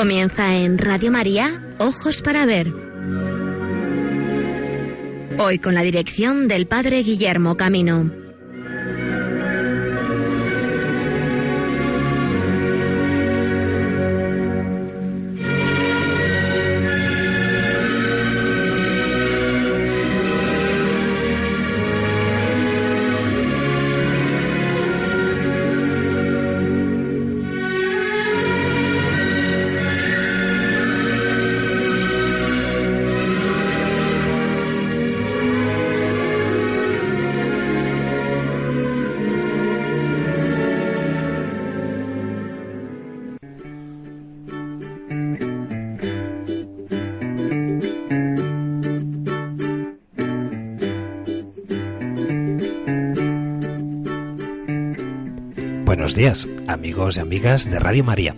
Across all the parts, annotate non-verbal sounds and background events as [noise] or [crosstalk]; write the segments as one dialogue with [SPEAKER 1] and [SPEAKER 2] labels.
[SPEAKER 1] Comienza en Radio María, Ojos para Ver. Hoy con la dirección del Padre Guillermo Camino.
[SPEAKER 2] Días, amigos y amigas de Radio María.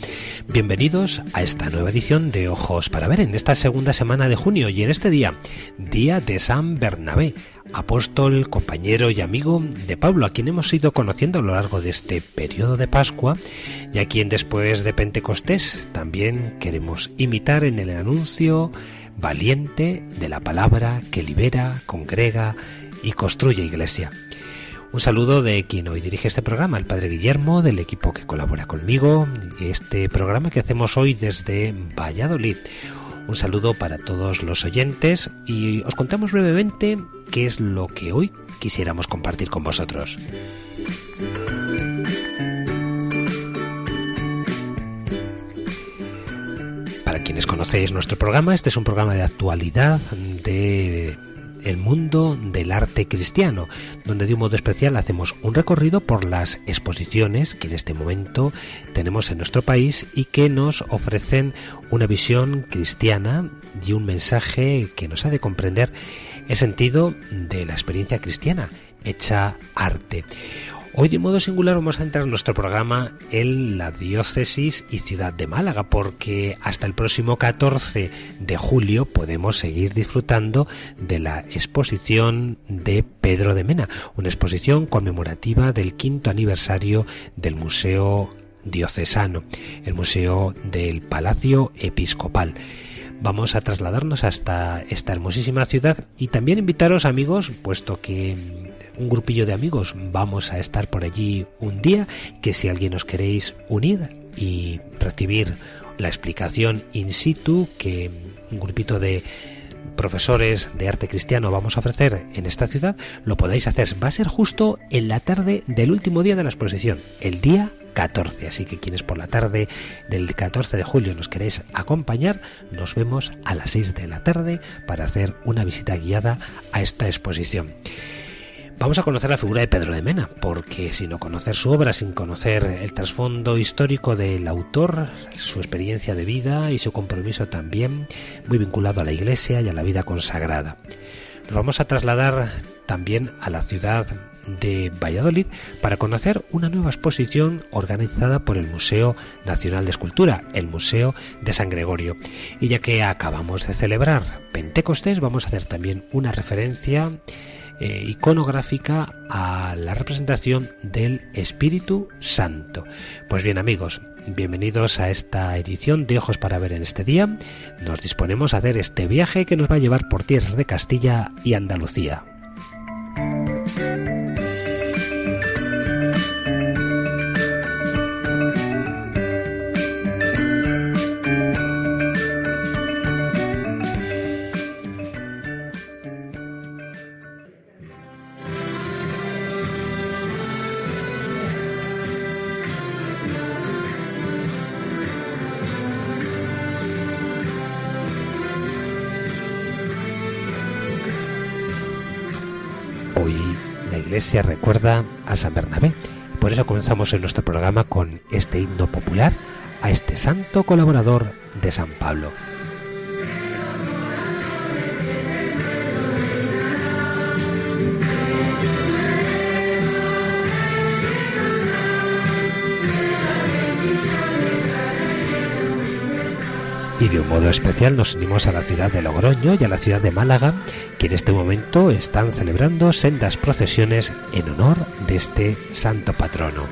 [SPEAKER 2] Bienvenidos a esta nueva edición de Ojos para Ver en esta segunda semana de junio y en este día, día de San Bernabé, apóstol, compañero y amigo de Pablo, a quien hemos ido conociendo a lo largo de este periodo de Pascua y a quien después de Pentecostés también queremos imitar en el anuncio valiente de la palabra que libera, congrega y construye iglesia. Un saludo de quien hoy dirige este programa, el padre Guillermo, del equipo que colabora conmigo, este programa que hacemos hoy desde Valladolid. Un saludo para todos los oyentes y os contamos brevemente qué es lo que hoy quisiéramos compartir con vosotros. Para quienes conocéis nuestro programa, este es un programa de actualidad de el mundo del arte cristiano, donde de un modo especial hacemos un recorrido por las exposiciones que en este momento tenemos en nuestro país y que nos ofrecen una visión cristiana y un mensaje que nos ha de comprender el sentido de la experiencia cristiana hecha arte. Hoy de modo singular vamos a entrar en nuestro programa en la diócesis y ciudad de Málaga porque hasta el próximo 14 de julio podemos seguir disfrutando de la exposición de Pedro de Mena, una exposición conmemorativa del quinto aniversario del Museo Diocesano, el Museo del Palacio Episcopal. Vamos a trasladarnos hasta esta hermosísima ciudad y también invitaros amigos, puesto que un grupillo de amigos vamos a estar por allí un día, que si alguien os queréis unir y recibir la explicación in situ que un grupito de profesores de arte cristiano vamos a ofrecer en esta ciudad, lo podáis hacer. Va a ser justo en la tarde del último día de la exposición, el día 14. Así que quienes por la tarde del 14 de julio nos queréis acompañar, nos vemos a las 6 de la tarde para hacer una visita guiada a esta exposición. Vamos a conocer la figura de Pedro de Mena, porque sin no conocer su obra, sin conocer el trasfondo histórico del autor, su experiencia de vida y su compromiso también, muy vinculado a la Iglesia y a la vida consagrada. Nos vamos a trasladar también a la ciudad de Valladolid para conocer una nueva exposición organizada por el Museo Nacional de Escultura, el Museo de San Gregorio. Y ya que acabamos de celebrar Pentecostés, vamos a hacer también una referencia eh, iconográfica a la representación del Espíritu Santo. Pues bien amigos, bienvenidos a esta edición de Ojos para Ver en este día. Nos disponemos a hacer este viaje que nos va a llevar por tierras de Castilla y Andalucía. A San Bernabé. Por eso comenzamos en nuestro programa con este himno popular a este santo colaborador de San Pablo. y de un modo especial nos unimos a la ciudad de Logroño y a la ciudad de Málaga, que en este momento están celebrando sendas procesiones en honor de este santo patrono.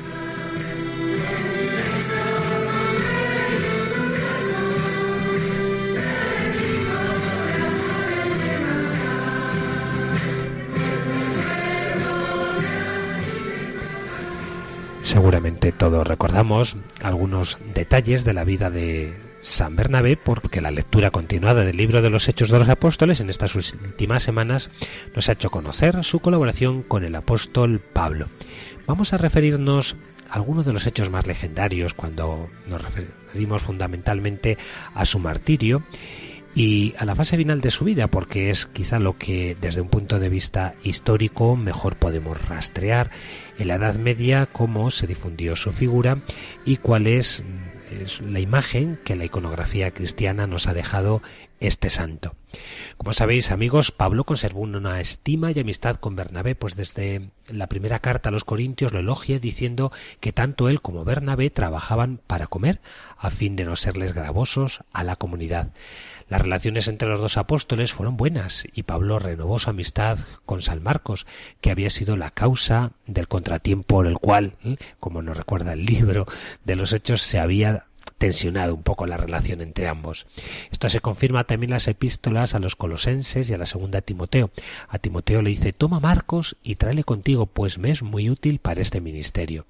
[SPEAKER 2] Seguramente todos recordamos algunos detalles de la vida de San Bernabé porque la lectura continuada del libro de los Hechos de los Apóstoles en estas últimas semanas nos ha hecho conocer su colaboración con el apóstol Pablo. Vamos a referirnos a algunos de los hechos más legendarios cuando nos referimos fundamentalmente a su martirio y a la fase final de su vida, porque es quizá lo que desde un punto de vista histórico mejor podemos rastrear en la Edad Media cómo se difundió su figura y cuál es, es la imagen que la iconografía cristiana nos ha dejado este santo. Como sabéis, amigos, Pablo conservó una estima y amistad con Bernabé, pues desde la primera carta a los Corintios lo elogia diciendo que tanto él como Bernabé trabajaban para comer, a fin de no serles gravosos a la comunidad. Las relaciones entre los dos apóstoles fueron buenas y Pablo renovó su amistad con San Marcos, que había sido la causa del contratiempo por el cual, ¿eh? como nos recuerda el libro de los hechos, se había tensionado un poco la relación entre ambos. Esto se confirma también en las epístolas a los colosenses y a la segunda Timoteo. A Timoteo le dice toma Marcos y tráele contigo, pues me es muy útil para este ministerio.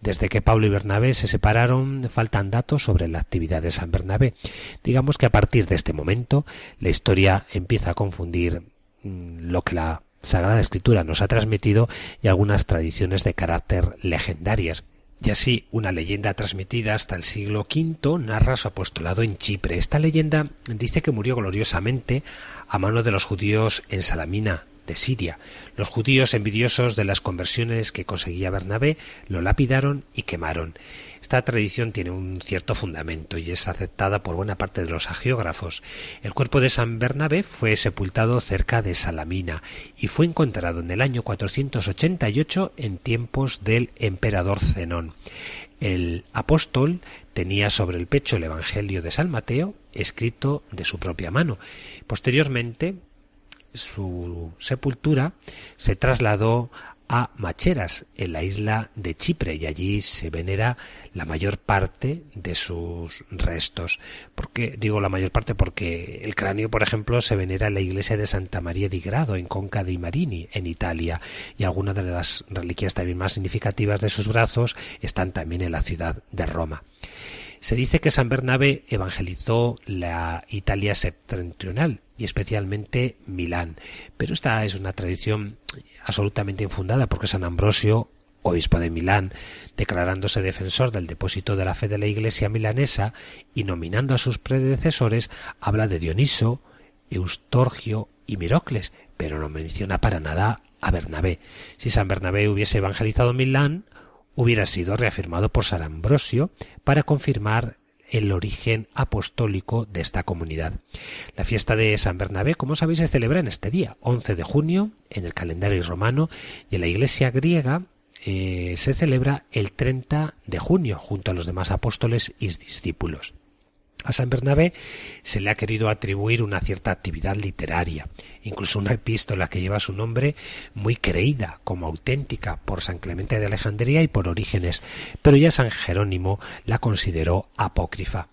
[SPEAKER 2] Desde que Pablo y Bernabé se separaron, faltan datos sobre la actividad de San Bernabé. Digamos que a partir de este momento la historia empieza a confundir mm, lo que la Sagrada Escritura nos ha transmitido y algunas tradiciones de carácter legendarias. Y así, una leyenda transmitida hasta el siglo V narra su apostolado en Chipre. Esta leyenda dice que murió gloriosamente a mano de los judíos en Salamina, de Siria. Los judíos envidiosos de las conversiones que conseguía Bernabé lo lapidaron y quemaron. Esta tradición tiene un cierto fundamento y es aceptada por buena parte de los agiógrafos. El cuerpo de San Bernabé fue sepultado cerca de Salamina y fue encontrado en el año 488 en tiempos del emperador Zenón. El apóstol tenía sobre el pecho el Evangelio de San Mateo escrito de su propia mano. Posteriormente, su sepultura se trasladó a Macheras, en la isla de Chipre, y allí se venera la mayor parte de sus restos. Porque digo la mayor parte porque el cráneo, por ejemplo, se venera en la iglesia de Santa María di Grado, en Conca di Marini, en Italia, y algunas de las reliquias también más significativas de sus brazos están también en la ciudad de Roma. Se dice que San Bernabé evangelizó la Italia septentrional y especialmente Milán, pero esta es una tradición absolutamente infundada porque San Ambrosio obispo de Milán, declarándose defensor del depósito de la fe de la Iglesia milanesa y nominando a sus predecesores, habla de Dioniso, Eustorgio y Mirocles, pero no menciona para nada a Bernabé. Si San Bernabé hubiese evangelizado Milán, hubiera sido reafirmado por San Ambrosio para confirmar el origen apostólico de esta comunidad. La fiesta de San Bernabé, como sabéis, se celebra en este día, 11 de junio, en el calendario romano, y en la iglesia griega eh, se celebra el 30 de junio, junto a los demás apóstoles y discípulos. A San Bernabé se le ha querido atribuir una cierta actividad literaria, incluso una epístola que lleva su nombre muy creída como auténtica por San Clemente de Alejandría y por Orígenes, pero ya San Jerónimo la consideró apócrifa.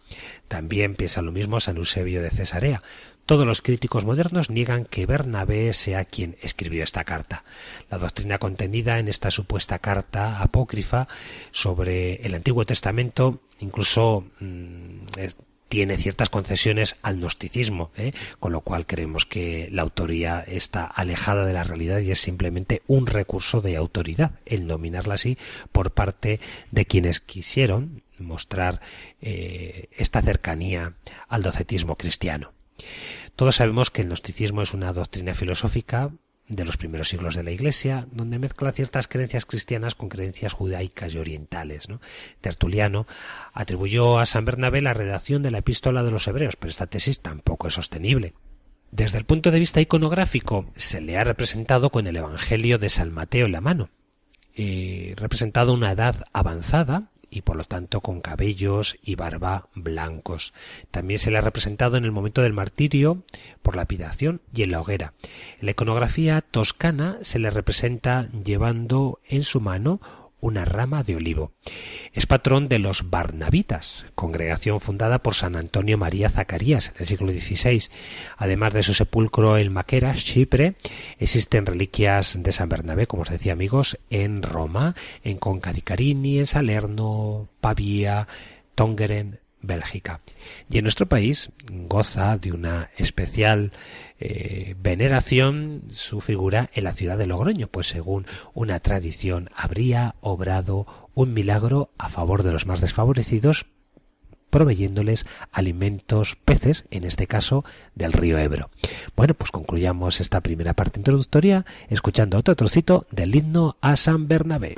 [SPEAKER 2] También piensa lo mismo San Eusebio de Cesarea. Todos los críticos modernos niegan que Bernabé sea quien escribió esta carta. La doctrina contenida en esta supuesta carta apócrifa sobre el Antiguo Testamento incluso mm, tiene ciertas concesiones al gnosticismo, ¿eh? con lo cual creemos que la autoría está alejada de la realidad y es simplemente un recurso de autoridad, el nominarla así por parte de quienes quisieron mostrar eh, esta cercanía al docetismo cristiano. Todos sabemos que el gnosticismo es una doctrina filosófica de los primeros siglos de la Iglesia, donde mezcla ciertas creencias cristianas con creencias judaicas y orientales. Tertuliano atribuyó a San Bernabé la redacción de la epístola de los hebreos, pero esta tesis tampoco es sostenible. Desde el punto de vista iconográfico, se le ha representado con el Evangelio de San Mateo en la mano, eh, representado una edad avanzada, y por lo tanto con cabellos y barba blancos. También se le ha representado en el momento del martirio por lapidación y en la hoguera. En la iconografía toscana se le representa llevando en su mano una rama de olivo. Es patrón de los Barnabitas, congregación fundada por San Antonio María Zacarías en el siglo XVI. Además de su sepulcro en Maqueras, Chipre, existen reliquias de San Bernabé, como os decía amigos, en Roma, en Conca en Salerno, Pavía, Tongeren, Bélgica. Y en nuestro país goza de una especial eh, veneración su figura en la ciudad de Logroño, pues según una tradición habría obrado un milagro a favor de los más desfavorecidos proveyéndoles alimentos, peces, en este caso del río Ebro. Bueno, pues concluyamos esta primera parte introductoria escuchando otro trocito del himno a San Bernabé.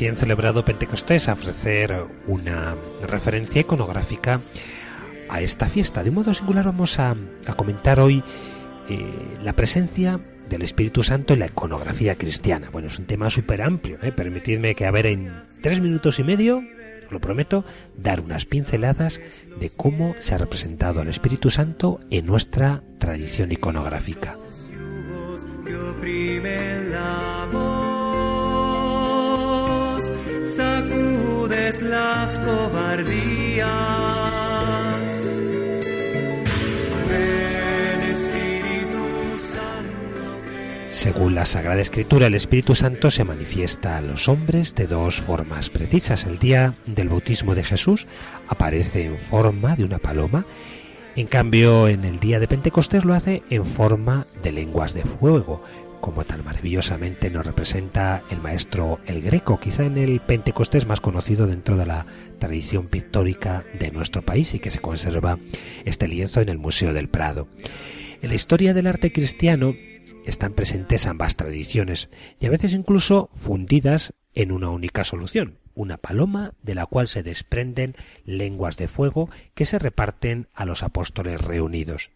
[SPEAKER 2] Recién celebrado Pentecostés, a ofrecer una referencia iconográfica a esta fiesta. De un modo singular vamos a, comentar hoy eh, la presencia del Espíritu Santo en la iconografía cristiana. Bueno, es un tema súper amplio. ¿eh? Permitidme que, a ver, en tres minutos y medio, lo prometo, dar unas pinceladas de cómo se ha representado al Espíritu Santo en nuestra tradición iconográfica sacudes las cobardías. Según la Sagrada Escritura, el Espíritu Santo se manifiesta a los hombres de dos formas precisas. El día del bautismo de Jesús aparece en forma de una paloma, en cambio en el día de Pentecostés lo hace en forma de lenguas de fuego, como tan maravillosamente nos representa el maestro el Greco, quizá en el Pentecostés más conocido dentro de la tradición pictórica de nuestro país y que se conserva este lienzo en el Museo del Prado. En la historia del arte cristiano están presentes ambas tradiciones y a veces incluso fundidas en una única solución, una paloma de la cual se desprenden lenguas de fuego que se reparten a los apóstoles reunidos.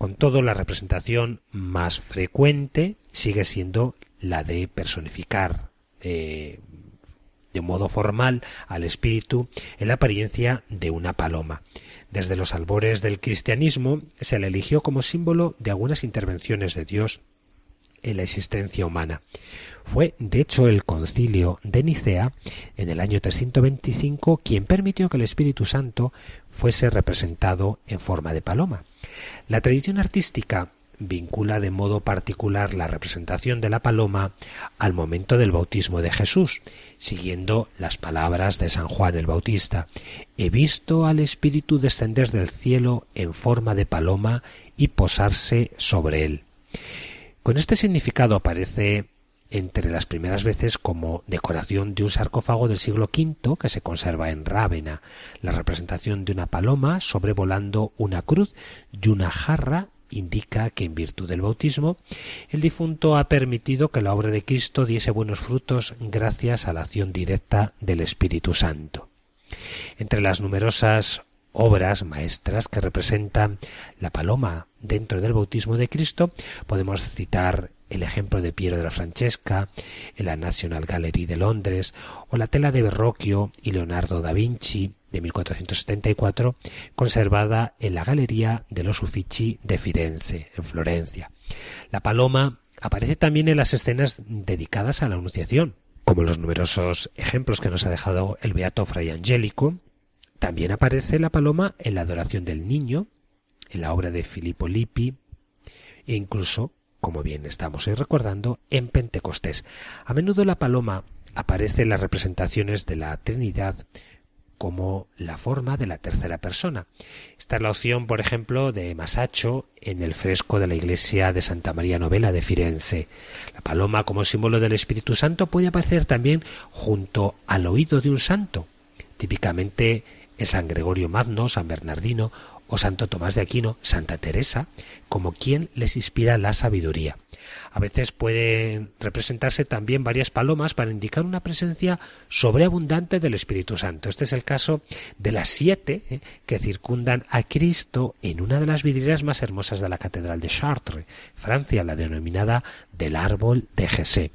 [SPEAKER 2] Con todo, la representación más frecuente sigue siendo la de personificar eh, de modo formal al espíritu en la apariencia de una paloma. Desde los albores del cristianismo se le eligió como símbolo de algunas intervenciones de Dios en la existencia humana. Fue, de hecho, el concilio de Nicea, en el año 325, quien permitió que el Espíritu Santo fuese representado en forma de paloma. La tradición artística vincula de modo particular la representación de la paloma al momento del bautismo de Jesús, siguiendo las palabras de San Juan el Bautista. He visto al Espíritu descender del cielo en forma de paloma y posarse sobre él. Con este significado aparece entre las primeras veces como decoración de un sarcófago del siglo V que se conserva en Rávena, la representación de una paloma sobrevolando una cruz y una jarra indica que en virtud del bautismo el difunto ha permitido que la obra de Cristo diese buenos frutos gracias a la acción directa del Espíritu Santo. Entre las numerosas obras maestras que representan la paloma dentro del bautismo de Cristo podemos citar el ejemplo de Piero de Francesca en la National Gallery de Londres o la tela de Verrocchio y Leonardo da Vinci de 1474 conservada en la Galería de los Uffizi de Firenze, en Florencia. La paloma aparece también en las escenas dedicadas a la Anunciación, como los numerosos ejemplos que nos ha dejado el Beato Fray Angélico. También aparece la paloma en la adoración del niño, en la obra de Filippo Lippi, e incluso como bien estamos hoy recordando, en Pentecostés. A menudo la paloma aparecen las representaciones de la Trinidad como la forma de la tercera persona. Esta es la opción, por ejemplo, de Masaccio en el fresco de la iglesia de Santa María Novela de Firenze. La paloma como símbolo del Espíritu Santo puede aparecer también junto al oído de un santo, típicamente en San Gregorio Magno, San Bernardino o Santo Tomás de Aquino, Santa Teresa, como quien les inspira la sabiduría. A veces pueden representarse también varias palomas para indicar una presencia sobreabundante del Espíritu Santo. Este es el caso de las siete eh, que circundan a Cristo en una de las vidrieras más hermosas de la Catedral de Chartres, Francia, la denominada del árbol de Jesé.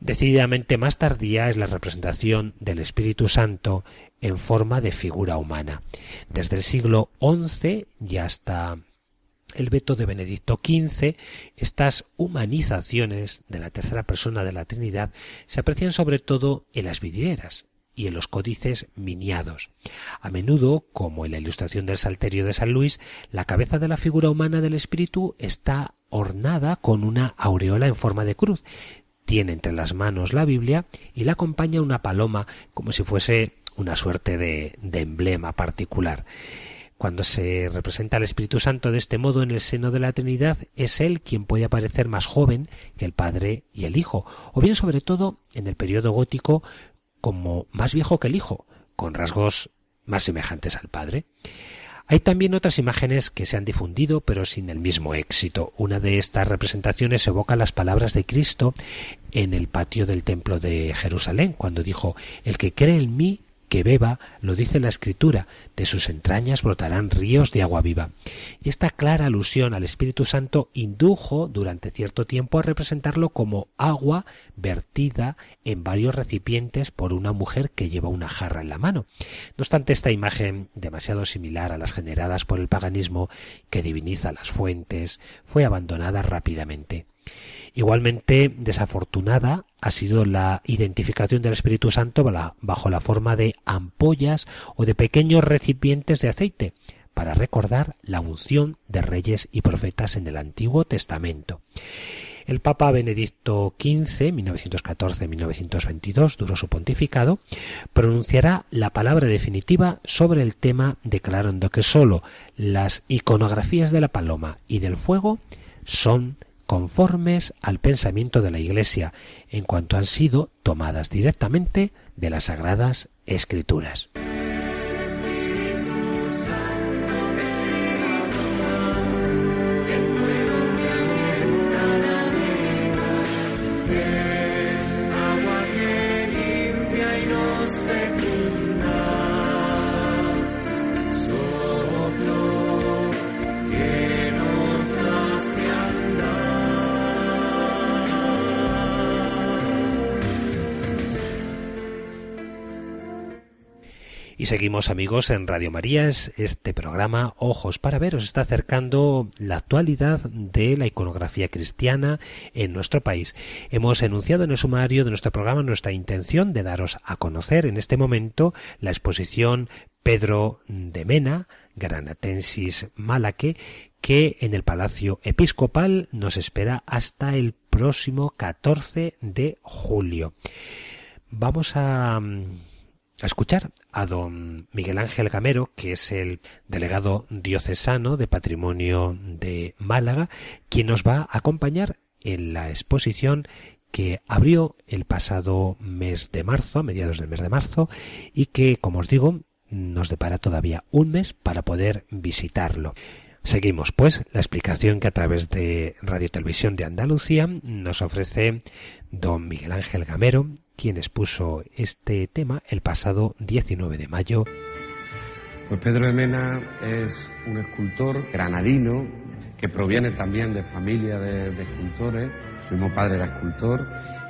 [SPEAKER 2] Decididamente más tardía es la representación del Espíritu Santo en forma de figura humana. Desde el siglo XI y hasta el veto de Benedicto XV, estas humanizaciones de la tercera persona de la Trinidad se aprecian sobre todo en las vidrieras y en los códices miniados. A menudo, como en la ilustración del Salterio de San Luis, la cabeza de la figura humana del espíritu está ornada con una aureola en forma de cruz. Tiene entre las manos la Biblia y la acompaña una paloma como si fuese una suerte de, emblema particular. Cuando se representa al Espíritu Santo de este modo en el seno de la Trinidad, es Él quien puede aparecer más joven que el Padre y el Hijo, o bien sobre todo en el periodo gótico como más viejo que el Hijo, con rasgos más semejantes al Padre. Hay también otras imágenes que se han difundido pero sin el mismo éxito. Una de estas representaciones evoca las palabras de Cristo en el patio del templo de Jerusalén, cuando dijo El que cree en mí, que beba, lo dice la Escritura, de sus entrañas brotarán ríos de agua viva. Y esta clara alusión al Espíritu Santo indujo durante cierto tiempo a representarlo como agua vertida en varios recipientes por una mujer que lleva una jarra en la mano. No obstante, esta imagen, demasiado similar a las generadas por el paganismo, que diviniza las fuentes, fue abandonada rápidamente. Igualmente desafortunada ha sido la identificación del Espíritu Santo bajo la forma de ampollas o de pequeños recipientes de aceite para recordar la unción de reyes y profetas en el Antiguo Testamento. El Papa Benedicto XV, 1914-1922, duró su pontificado, pronunciará la palabra definitiva sobre el tema declarando que sólo las iconografías de la paloma y del fuego son conformes al pensamiento de la Iglesia en cuanto han sido tomadas directamente de las Sagradas Escrituras. Seguimos amigos en Radio Marías, este programa Ojos para Ver os está acercando la actualidad de la iconografía cristiana en nuestro país. Hemos enunciado en el sumario de nuestro programa nuestra intención de daros a conocer en este momento la exposición Pedro de Mena, Granatensis Malaque, que en el Palacio Episcopal nos espera hasta el próximo 14 de julio. Vamos a a escuchar a don Miguel Ángel Gamero, que es el delegado diocesano de Patrimonio de Málaga, quien nos va a acompañar en la exposición que abrió el pasado mes de marzo, a mediados del mes de marzo, y que, como os digo, nos depara todavía un mes para poder visitarlo. Seguimos, pues, la explicación que a través de Radio Televisión de Andalucía nos ofrece don Miguel Ángel Gamero, quien expuso este tema el pasado 19 de mayo.
[SPEAKER 3] Pues Pedro de Mena es un escultor granadino que proviene también de familia de, escultores. Su mismo padre era escultor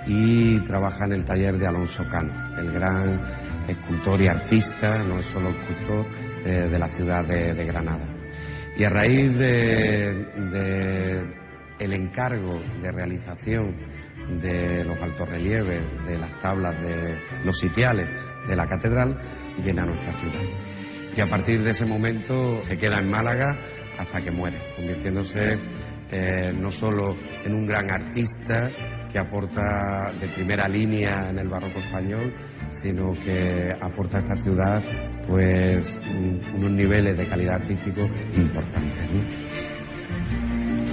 [SPEAKER 3] y trabaja en el taller de Alonso Cano, el gran escultor y artista, no es solo escultor, eh, de la ciudad de, Granada. Y a raíz de, de el encargo de realización de los altos relieves, de las tablas de los sitiales de la catedral, viene a nuestra ciudad. Y a partir de ese momento se queda en Málaga hasta que muere, convirtiéndose eh, no solo en un gran artista que aporta de primera línea en el barroco español, sino que aporta a esta ciudad pues unos niveles de calidad artístico importantes.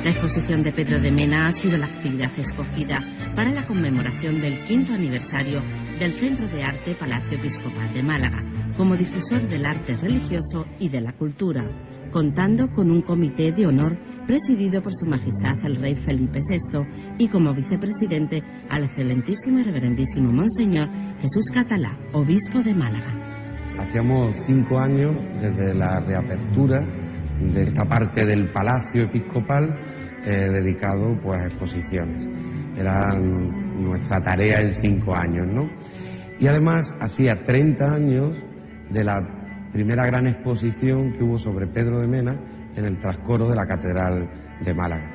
[SPEAKER 4] La exposición de Pedro de Mena ha sido la actividad escogida para la conmemoración del quinto aniversario del Centro de Arte Palacio Episcopal de Málaga, como difusor del arte religioso y de la cultura, contando con un comité de honor presidido por Su Majestad el Rey Felipe VI y como vicepresidente al excelentísimo y reverendísimo Monseñor Jesús Catalá, obispo de Málaga.
[SPEAKER 3] Hacíamos cinco años desde la reapertura de esta parte del Palacio Episcopal eh, dedicado pues, a exposiciones. Era nuestra tarea en cinco años, ¿no? Y además hacía 30 años de la primera gran exposición que hubo sobre Pedro de Mena en el trascoro de la Catedral de Málaga,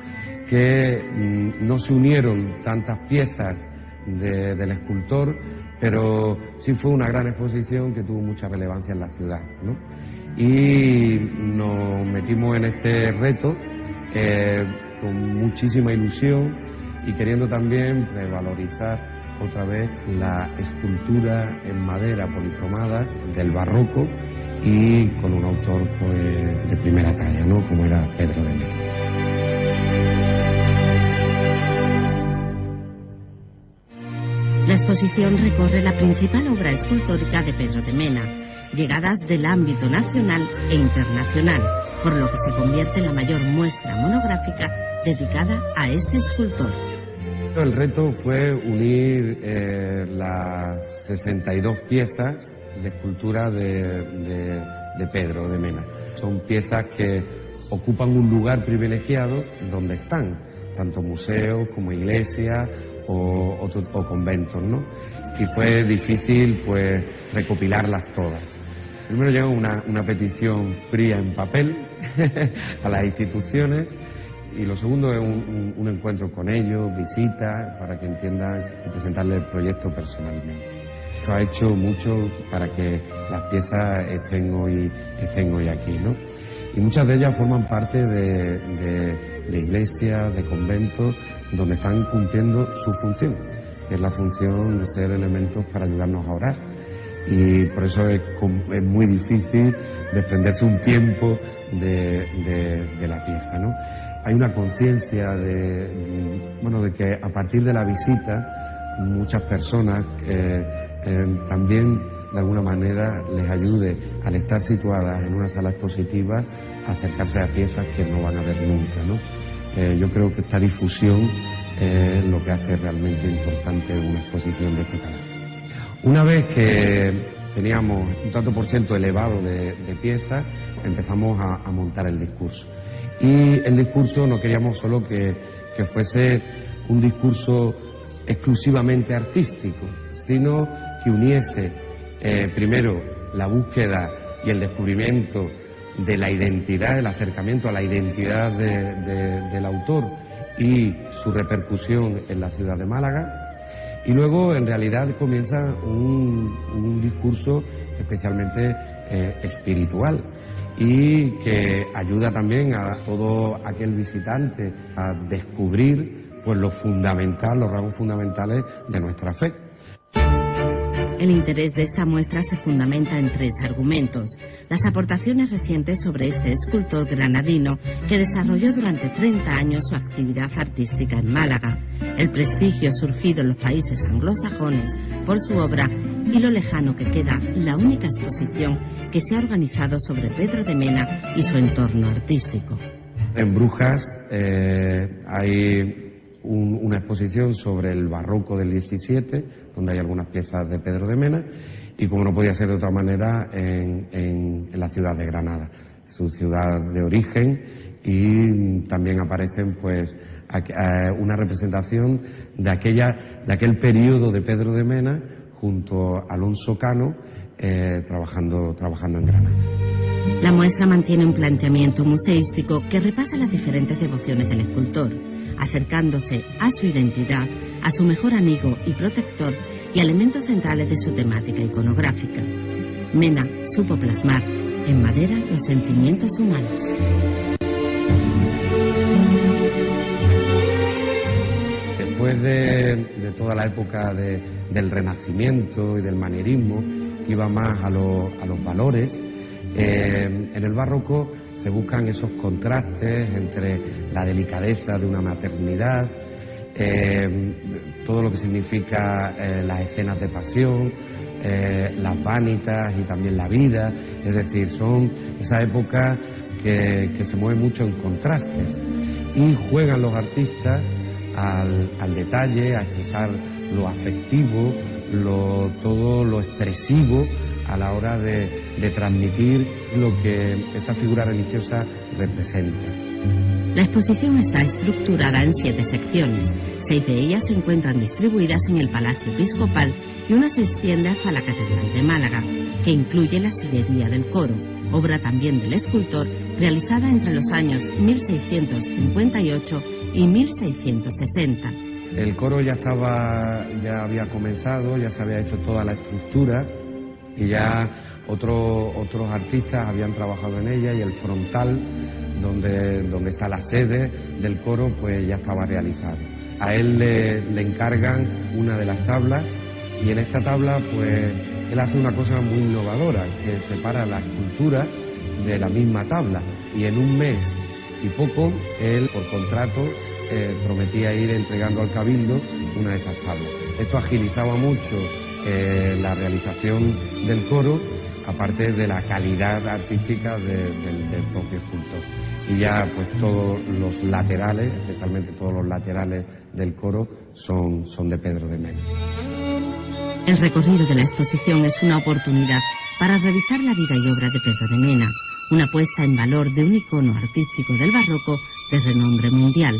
[SPEAKER 3] que mm, no se unieron tantas piezas del escultor, pero sí fue una gran exposición que tuvo mucha relevancia en la ciudad. Y nos metimos en este reto eh, con muchísima ilusión y queriendo también revalorizar otra vez la escultura en madera policromada del barroco y con un autor pues, de primera talla, ¿no? como era Pedro de Mena.
[SPEAKER 4] La exposición recorre la principal obra escultórica de Pedro de Mena, llegadas del ámbito nacional e internacional, por lo que se convierte en la mayor muestra monográfica dedicada a este escultor.
[SPEAKER 3] El reto fue unir eh, las 62 piezas de escultura de, Pedro de Mena. Son piezas que ocupan un lugar privilegiado donde están, tanto museos como iglesias o, conventos, ¿no? Y fue difícil, pues, recopilarlas todas. Primero llegó una, una petición fría en papel [laughs] a las instituciones y lo segundo es un, encuentro con ellos, visitas, para que entiendan y presentarles el proyecto personalmente. Ha hecho mucho para que las piezas estén hoy, estén hoy aquí, ¿no? Y muchas de ellas forman parte de, de, iglesias, de conventos, donde están cumpliendo su función, que es la función de ser elementos para ayudarnos a orar. Y por eso es, es muy difícil desprenderse un tiempo de, de la pieza, ¿no? Hay una conciencia de, bueno, de que a partir de la visita muchas personas eh, eh, también de alguna manera les ayude al estar situadas en una sala expositiva a acercarse a piezas que no van a ver nunca. ¿no? Eh, yo creo que esta difusión es lo que hace realmente importante una exposición de este canal. Una vez que teníamos un tanto por ciento elevado de, piezas, empezamos a montar el discurso. Y el discurso no queríamos solo que, fuese un discurso exclusivamente artístico, sino que uniese eh, primero la búsqueda y el descubrimiento de la identidad, el acercamiento a la identidad del autor y su repercusión en la ciudad de Málaga. Y luego, en realidad, comienza un, discurso especialmente eh, espiritual y que ayuda también a todo aquel visitante a descubrir pues lo fundamental, los rasgos fundamentales de nuestra fe.
[SPEAKER 4] El interés de esta muestra se fundamenta en tres argumentos. Las aportaciones recientes sobre este escultor granadino que desarrolló durante 30 años su actividad artística en Málaga, el prestigio surgido en los países anglosajones por su obra y lo lejano que queda la única exposición que se ha organizado sobre Pedro de Mena y su entorno artístico.
[SPEAKER 3] En Brujas eh, hay una exposición sobre el barroco del 17, donde hay algunas piezas de Pedro de Mena, y como no podía ser de otra manera, en, la ciudad de Granada, su ciudad de origen, y también aparecen pues una representación de aquella de aquel periodo de Pedro de Mena junto a Alonso Cano eh, trabajando, trabajando en Granada.
[SPEAKER 4] La muestra mantiene un planteamiento museístico que repasa las diferentes devociones del escultor, acercándose a su identidad, a su mejor amigo y protector y elementos centrales de su temática iconográfica. Mena supo plasmar en madera los sentimientos humanos.
[SPEAKER 3] De, toda la época del Renacimiento y del manierismo, iba más a, los valores, eh, en el barroco se buscan esos contrastes entre la delicadeza de una maternidad, eh, todo lo que significa eh, las escenas de pasión, las vanitas y también la vida, es decir, son esa época que, se mueve mucho en contrastes. Y juegan los artistas al, detalle, a expresar lo afectivo, lo, todo lo expresivo a la hora de, transmitir lo que esa figura religiosa representa.
[SPEAKER 4] La exposición está estructurada en siete secciones. Seis de ellas se encuentran distribuidas en el Palacio Episcopal y una se extiende hasta la Catedral de Málaga, que incluye la sillería del coro, obra también del escultor realizada entre los años 1658 y 1660.
[SPEAKER 3] El coro ya estaba, ya había comenzado, ya se había hecho toda la estructura y ya otros otros artistas habían trabajado en ella y el frontal donde, donde está la sede del coro pues ya estaba realizado. A él le, le encargan una de las tablas y en esta tabla pues él hace una cosa muy innovadora que separa la escultura de la misma tabla y en un mes y poco él por contrato eh, prometía ir entregando al cabildo una de esas tablas. Esto agilizaba mucho eh, la realización del coro, aparte de la calidad artística del propio escultor. Y ya pues todos los laterales, especialmente todos los laterales del coro, son, son de Pedro de Mena.
[SPEAKER 4] El recorrido de la exposición es una oportunidad para revisar la vida y obra de Pedro de Mena, una puesta en valor de un icono artístico del barroco de renombre mundial.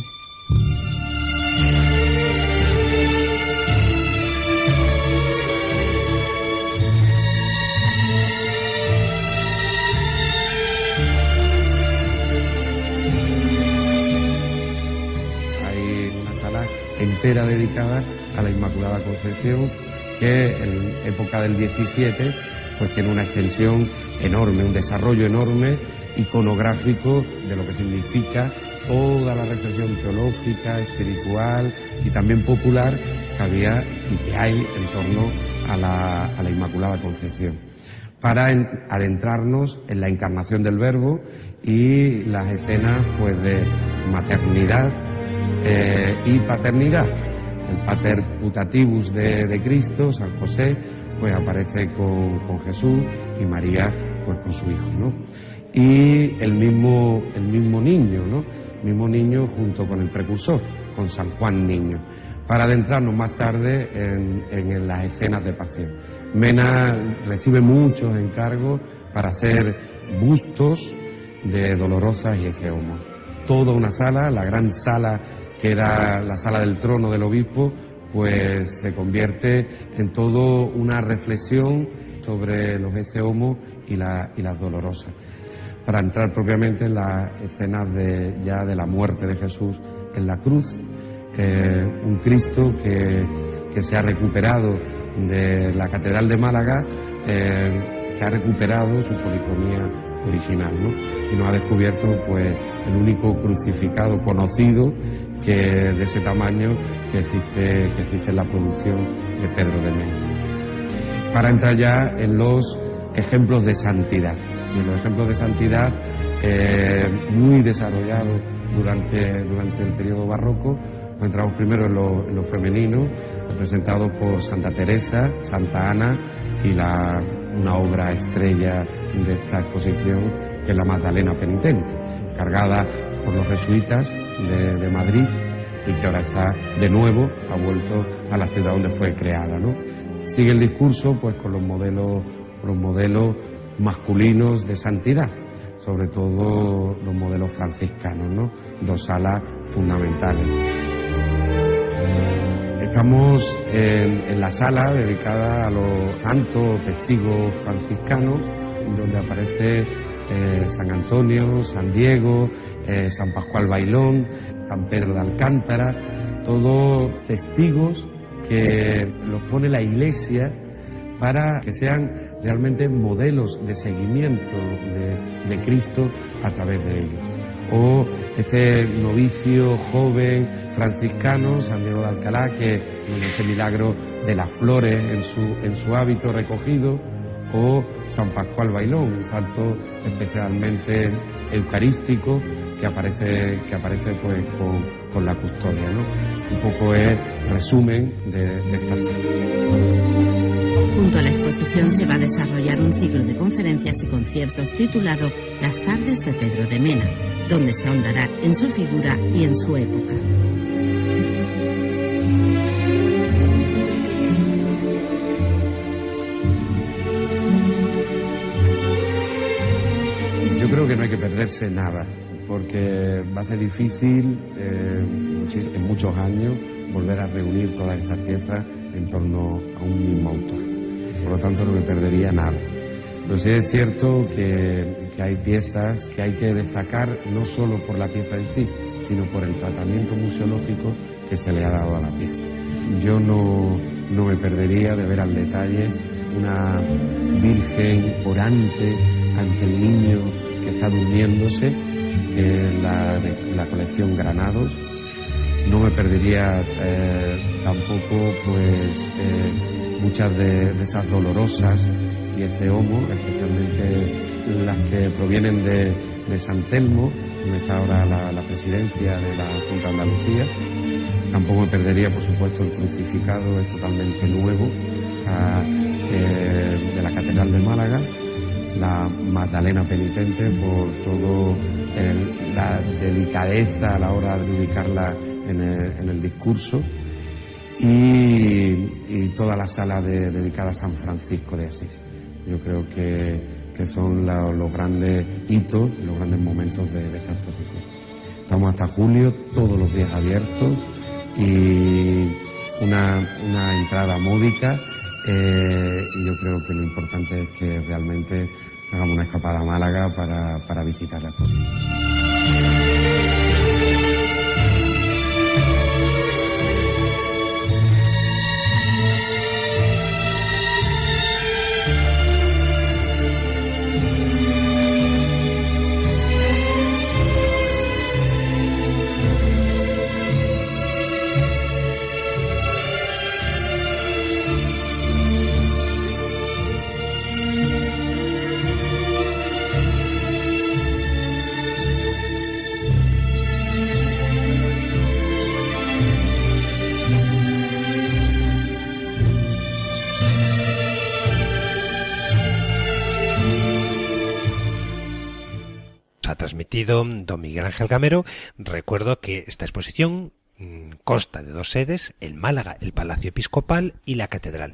[SPEAKER 3] Hay una sala entera dedicada a la Inmaculada Concepción que en época del 17 pues tiene una extensión enorme, un desarrollo enorme iconográfico de lo que significa toda la reflexión teológica, espiritual y también popular que había y que hay en torno a la, a la Inmaculada Concepción, para adentrarnos en la encarnación del Verbo y las escenas pues de maternidad eh, y paternidad. El pater putativus de, Cristo, San José, pues aparece con Jesús y María con su hijo, ¿no? Y el mismo, el mismo niño, ¿no? El mismo niño junto con el precursor, con San Juan Niño, para adentrarnos más tarde en, en las escenas de pasión. Mena recibe muchos encargos para hacer bustos de Dolorosas y ese homo. Toda una sala, la gran sala que era la sala del trono del obispo, pues se convierte en todo una reflexión sobre los ese homo y, la, y las dolorosas. Para entrar propiamente en las escenas de, ya de la muerte de Jesús en la cruz, eh, un Cristo que, que, se ha recuperado de la Catedral de Málaga, eh, que ha recuperado su policromía original, ¿no? Y nos ha descubierto, pues, el único crucificado conocido que de ese tamaño que existe, que existe en la producción de Pedro de Mena. Para entrar ya en los ejemplos de santidad. Y los ejemplos de santidad eh, muy desarrollados durante, durante el periodo barroco, entramos primero en lo, en lo femenino, representado por Santa Teresa, Santa Ana y la, una obra estrella de esta exposición que es la Magdalena Penitente, cargada por los jesuitas de, de Madrid y que ahora está de nuevo, ha vuelto a la ciudad donde fue creada. ¿no? Sigue el discurso pues con los modelos, los modelos masculinos de santidad, sobre todo los modelos franciscanos, ¿no? dos alas fundamentales. Estamos en, en, la sala dedicada a los santos testigos franciscanos, donde aparece eh, San Antonio, San Diego, eh, San Pascual Bailón, San Pedro de Alcántara, todos testigos que los pone la Iglesia para que sean realmente modelos de seguimiento de, Cristo a través de ellos. o este novicio joven franciscano, San Diego de Alcalá, que en ese milagro de las flores en su, en su hábito recogido, o San Pascual Bailón, un santo especialmente eucarístico que aparece, que aparece pues con, la custodia. ¿no? Un poco es resumen de, esta serie.
[SPEAKER 4] Exposición se va a desarrollar un ciclo de conferencias y conciertos titulado Las tardes de Pedro de Mena, donde se ahondará en su figura y en su época.
[SPEAKER 3] Yo creo que no hay que perderse nada porque va a ser difícil eh, en muchos años volver a reunir todas estas piezas en torno a un mismo autor. Por lo tanto, no me perdería nada. Pero sí es cierto que, hay piezas que hay que destacar no solo por la pieza en sí, sino por el tratamiento museológico que se le ha dado a la pieza. Yo no, no me perdería de ver al detalle una virgen orante ante el niño que está durmiéndose la, la colección Granados. No me perdería eh, tampoco pues eh, muchas de, esas dolorosas y ese homo, especialmente las que provienen de, de San Telmo, donde está ahora la, presidencia de la Junta de Andalucía. Tampoco me perdería, por supuesto, el crucificado, es totalmente nuevo, eh, de la Catedral de Málaga, la Magdalena Penitente por todo la delicadeza a la hora de ubicarla en el, discurso y, toda la sala dedicada a San Francisco de Asís. Yo creo que, son los grandes hitos, los grandes momentos de, esta exposición. Estamos hasta julio, todos los días abiertos y una, entrada módica eh, y yo creo que lo importante es que realmente hagamos una escapada a Málaga para, para visitar la exposición.
[SPEAKER 2] Don Miguel Ángel Gamero, recuerdo que esta exposición mm, consta de dos sedes, en Málaga, el Palacio Episcopal y la Catedral.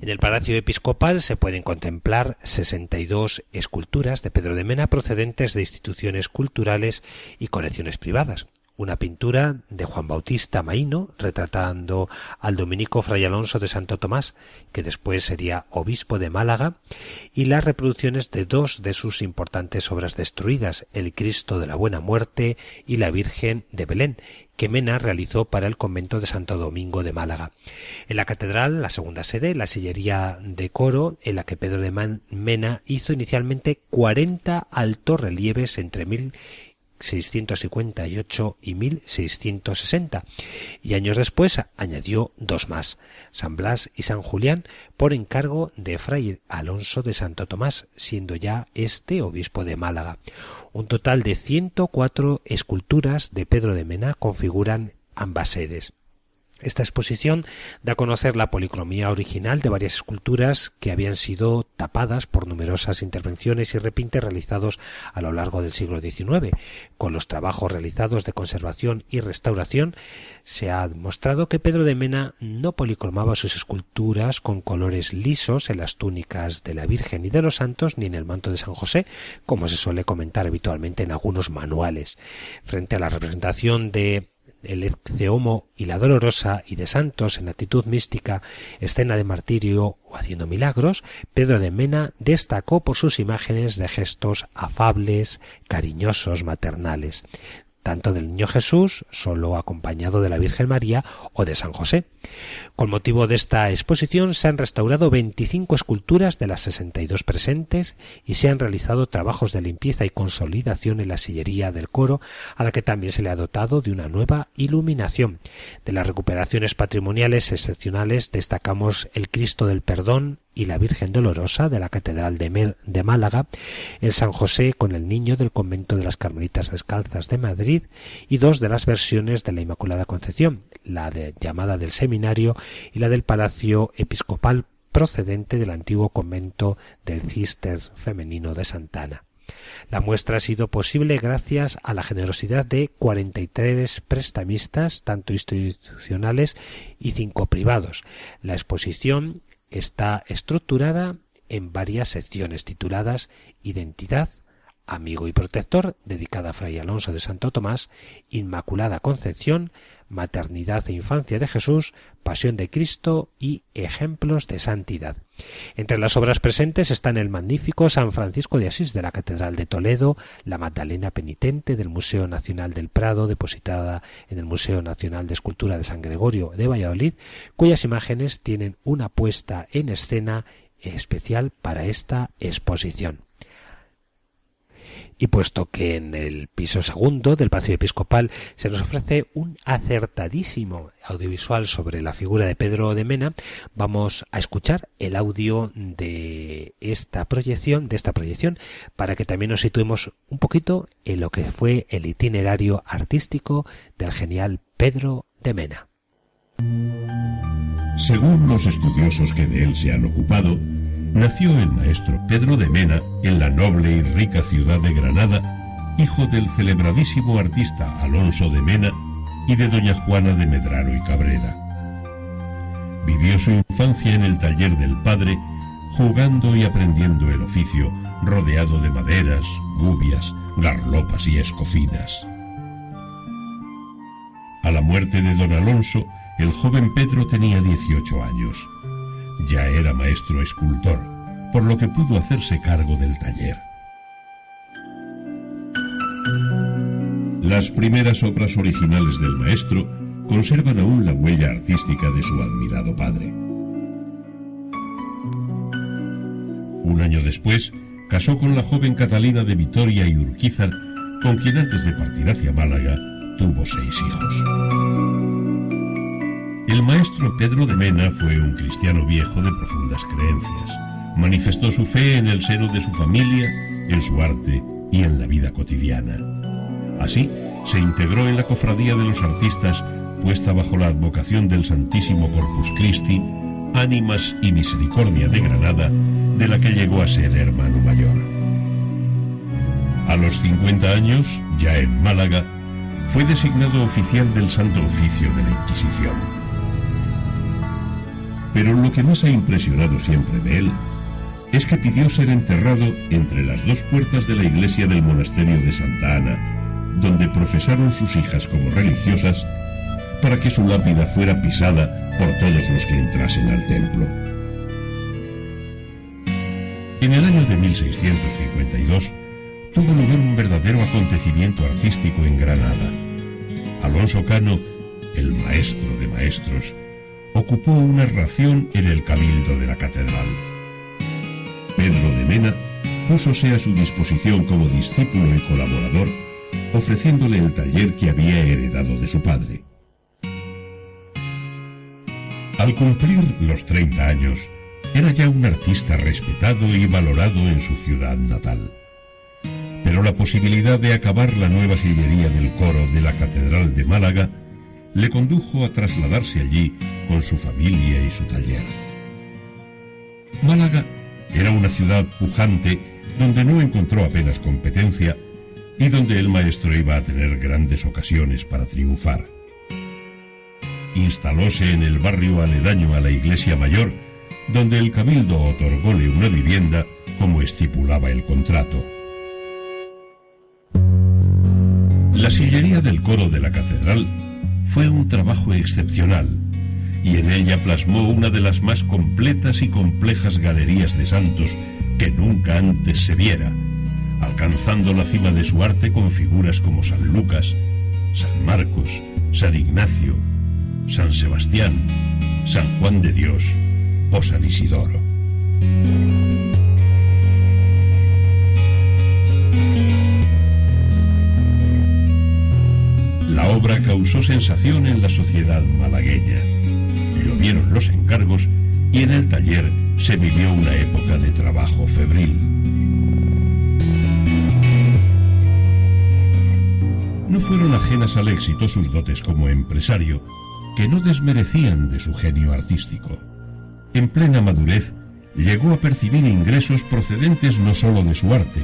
[SPEAKER 2] En el Palacio Episcopal se pueden contemplar 62 esculturas de Pedro de Mena procedentes de instituciones culturales y colecciones privadas una pintura de Juan Bautista Maíno retratando al dominico Fray Alonso de Santo Tomás, que después sería obispo de Málaga, y las reproducciones de dos de sus importantes obras destruidas, el Cristo de la Buena Muerte y la Virgen de Belén, que Mena realizó para el convento de Santo Domingo de Málaga. En la catedral, la segunda sede, la sillería de coro, en la que Pedro de Mena hizo inicialmente 40 altos relieves entre mil 658 y 1660, y años después añadió dos más, San Blas y San Julián, por encargo de Fray Alonso de Santo Tomás, siendo ya este obispo de Málaga. Un total de 104 esculturas de Pedro de Mena configuran ambas sedes. Esta exposición da a conocer la policromía original de varias esculturas que habían sido tapadas por numerosas intervenciones y repintes realizados a lo largo del siglo XIX. Con los trabajos realizados de conservación y restauración se ha demostrado que Pedro de Mena no policromaba sus esculturas con colores lisos en las túnicas de la Virgen y de los Santos ni en el manto de San José, como se suele comentar habitualmente en algunos manuales. Frente a la representación de el Ecceomo y la Dolorosa y de santos en actitud mística, escena de martirio o haciendo milagros, Pedro de Mena destacó por sus imágenes de gestos afables, cariñosos, maternales. Tanto del Niño Jesús, solo acompañado de la Virgen María o de San José. Con motivo de esta exposición se han restaurado 25 esculturas de las 62 presentes y se han realizado trabajos de limpieza y consolidación en la sillería del coro, a la que también se le ha dotado de una nueva iluminación. De las recuperaciones patrimoniales excepcionales destacamos el Cristo del Perdón y la Virgen Dolorosa de la Catedral de, de, Málaga, el San José con el Niño del Convento de las Carmelitas Descalzas de Madrid y dos de las versiones de la Inmaculada Concepción, la de, llamada del Seminario y la del Palacio Episcopal procedente del antiguo convento del Cister femenino de Santana. La muestra ha sido posible gracias a la generosidad de 43 prestamistas, tanto institucionales y cinco privados. La exposición está estructurada en varias secciones tituladas Identidad, Amigo y Protector, dedicada a Fray Alonso de Santo Tomás, Inmaculada Concepción, Maternidad e Infancia de Jesús, Pasión de Cristo y Ejemplos de Santidad. Entre las obras presentes están el magnífico San Francisco de Asís de la Catedral de Toledo, la Magdalena Penitente del Museo Nacional del Prado, depositada en el Museo Nacional de Escultura de San Gregorio de Valladolid, cuyas imágenes tienen una puesta en escena especial para esta exposición. Y puesto que en el piso segundo del Palacio Episcopal se nos ofrece un acertadísimo audiovisual sobre la figura de Pedro de Mena, vamos a escuchar el audio de esta proyección, de esta proyección, para que también nos situemos un poquito en lo que fue el itinerario artístico del genial Pedro de Mena.
[SPEAKER 5] Según los estudiosos que de él se han ocupado, nació el maestro Pedro de Mena en la noble y rica ciudad de Granada, hijo del celebradísimo artista Alonso de Mena y de doña Juana de Medraro y Cabrera. Vivió su infancia en el taller del padre, jugando y aprendiendo el oficio, rodeado de maderas, gubias, garlopas y escofinas. A la muerte de don Alonso, el joven Pedro tenía 18 años. Ya era maestro escultor, por lo que pudo hacerse cargo del taller. Las primeras obras originales del maestro conservan aún la huella artística de su admirado padre. Un año después, casó con la joven Catalina de Vitoria y Urquizar, con quien antes de partir hacia Málaga tuvo seis hijos. El maestro Pedro de Mena fue un cristiano viejo de profundas creencias. Manifestó su fe en el seno de su familia, en su arte y en la vida cotidiana. Así, se integró en la cofradía de los artistas, puesta bajo la advocación del Santísimo Corpus Christi, Ánimas y Misericordia de Granada, de la que llegó a ser hermano mayor. A los 50 años, ya en Málaga, fue designado oficial del Santo Oficio de la Inquisición. Pero lo que más ha impresionado siempre de él es que pidió ser enterrado entre las dos puertas de la iglesia del monasterio de Santa Ana, donde profesaron sus hijas como religiosas, para que su lápida fuera pisada por todos los que entrasen al templo. En el año de 1652 tuvo lugar un verdadero acontecimiento artístico en Granada. Alonso Cano, el maestro de maestros, ocupó una ración en el cabildo de la catedral. Pedro de Mena púsose a su disposición como discípulo y colaborador, ofreciéndole el taller que había heredado de su padre. Al cumplir los 30 años, era ya un artista respetado y valorado en su ciudad natal. Pero la posibilidad de acabar la nueva sillería del coro de la Catedral de Málaga le condujo a trasladarse allí con su familia y su taller. Málaga era una ciudad pujante donde no encontró apenas competencia y donde el maestro iba a tener grandes ocasiones para triunfar. Instalóse en el barrio aledaño a la iglesia mayor, donde el cabildo otorgóle una vivienda como estipulaba el contrato. La sillería del coro de la catedral fue un trabajo excepcional y en ella plasmó una de las más completas y complejas galerías de santos que nunca antes se viera, alcanzando la cima de su arte con figuras como San Lucas, San Marcos, San Ignacio, San Sebastián, San Juan de Dios o San Isidoro. La obra causó sensación en la sociedad malagueña. Llovieron los encargos y en el taller se vivió una época de trabajo febril. No fueron ajenas al éxito sus dotes como empresario, que no desmerecían de su genio artístico. En plena madurez, llegó a percibir ingresos procedentes no sólo de su arte,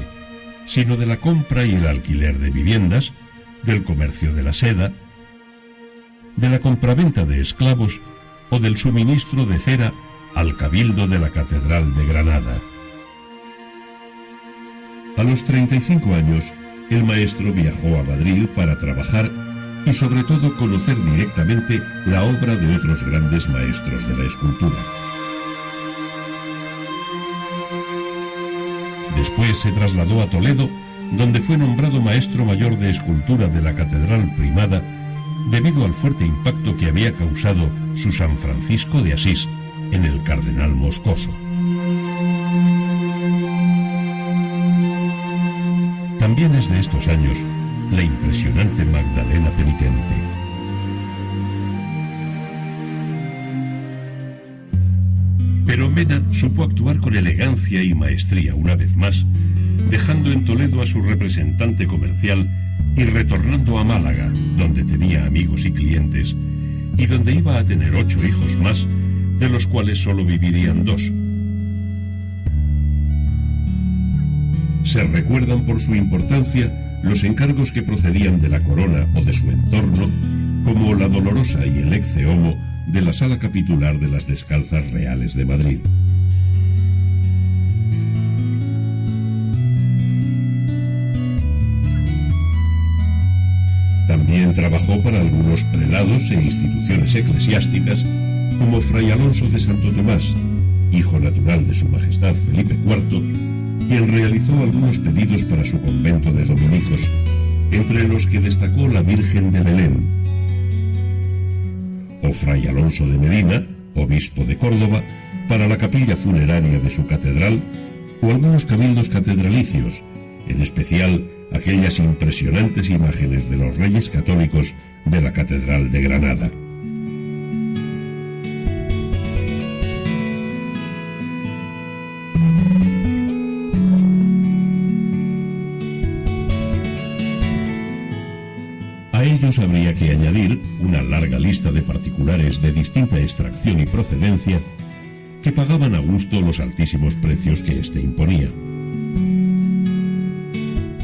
[SPEAKER 5] sino de la compra y el alquiler de viviendas, del comercio de la seda, de la compraventa de esclavos o del suministro de cera al cabildo de la Catedral de Granada. A los 35 años, el maestro viajó a Madrid para trabajar y sobre todo conocer directamente la obra de otros grandes maestros de la escultura. Después se trasladó a Toledo, donde fue nombrado maestro mayor de escultura de la Catedral Primada debido al fuerte impacto que había causado su San Francisco de Asís en el cardenal Moscoso. También es de estos años la impresionante Magdalena penitente. Pero Mena supo actuar con elegancia y maestría una vez más, dejando en Toledo a su representante comercial y retornando a Málaga, donde tenía amigos y clientes, y donde iba a tener ocho hijos más, de los cuales solo vivirían dos. Se recuerdan por su importancia los encargos que procedían de la corona o de su entorno, como la dolorosa y el ex homo de la sala capitular de las Descalzas Reales de Madrid. Trabajó para algunos prelados e instituciones eclesiásticas como Fray Alonso de Santo Tomás, hijo natural de su Majestad Felipe IV, quien realizó algunos pedidos para su convento de dominicos, entre los que destacó la Virgen de Belén, o Fray Alonso de Medina, obispo de Córdoba, para la capilla funeraria de su catedral, o algunos cabildos catedralicios, en especial aquellas impresionantes imágenes de los reyes católicos de la Catedral de Granada. A ellos habría que añadir una larga lista de particulares de distinta extracción y procedencia que pagaban a gusto los altísimos precios que éste imponía.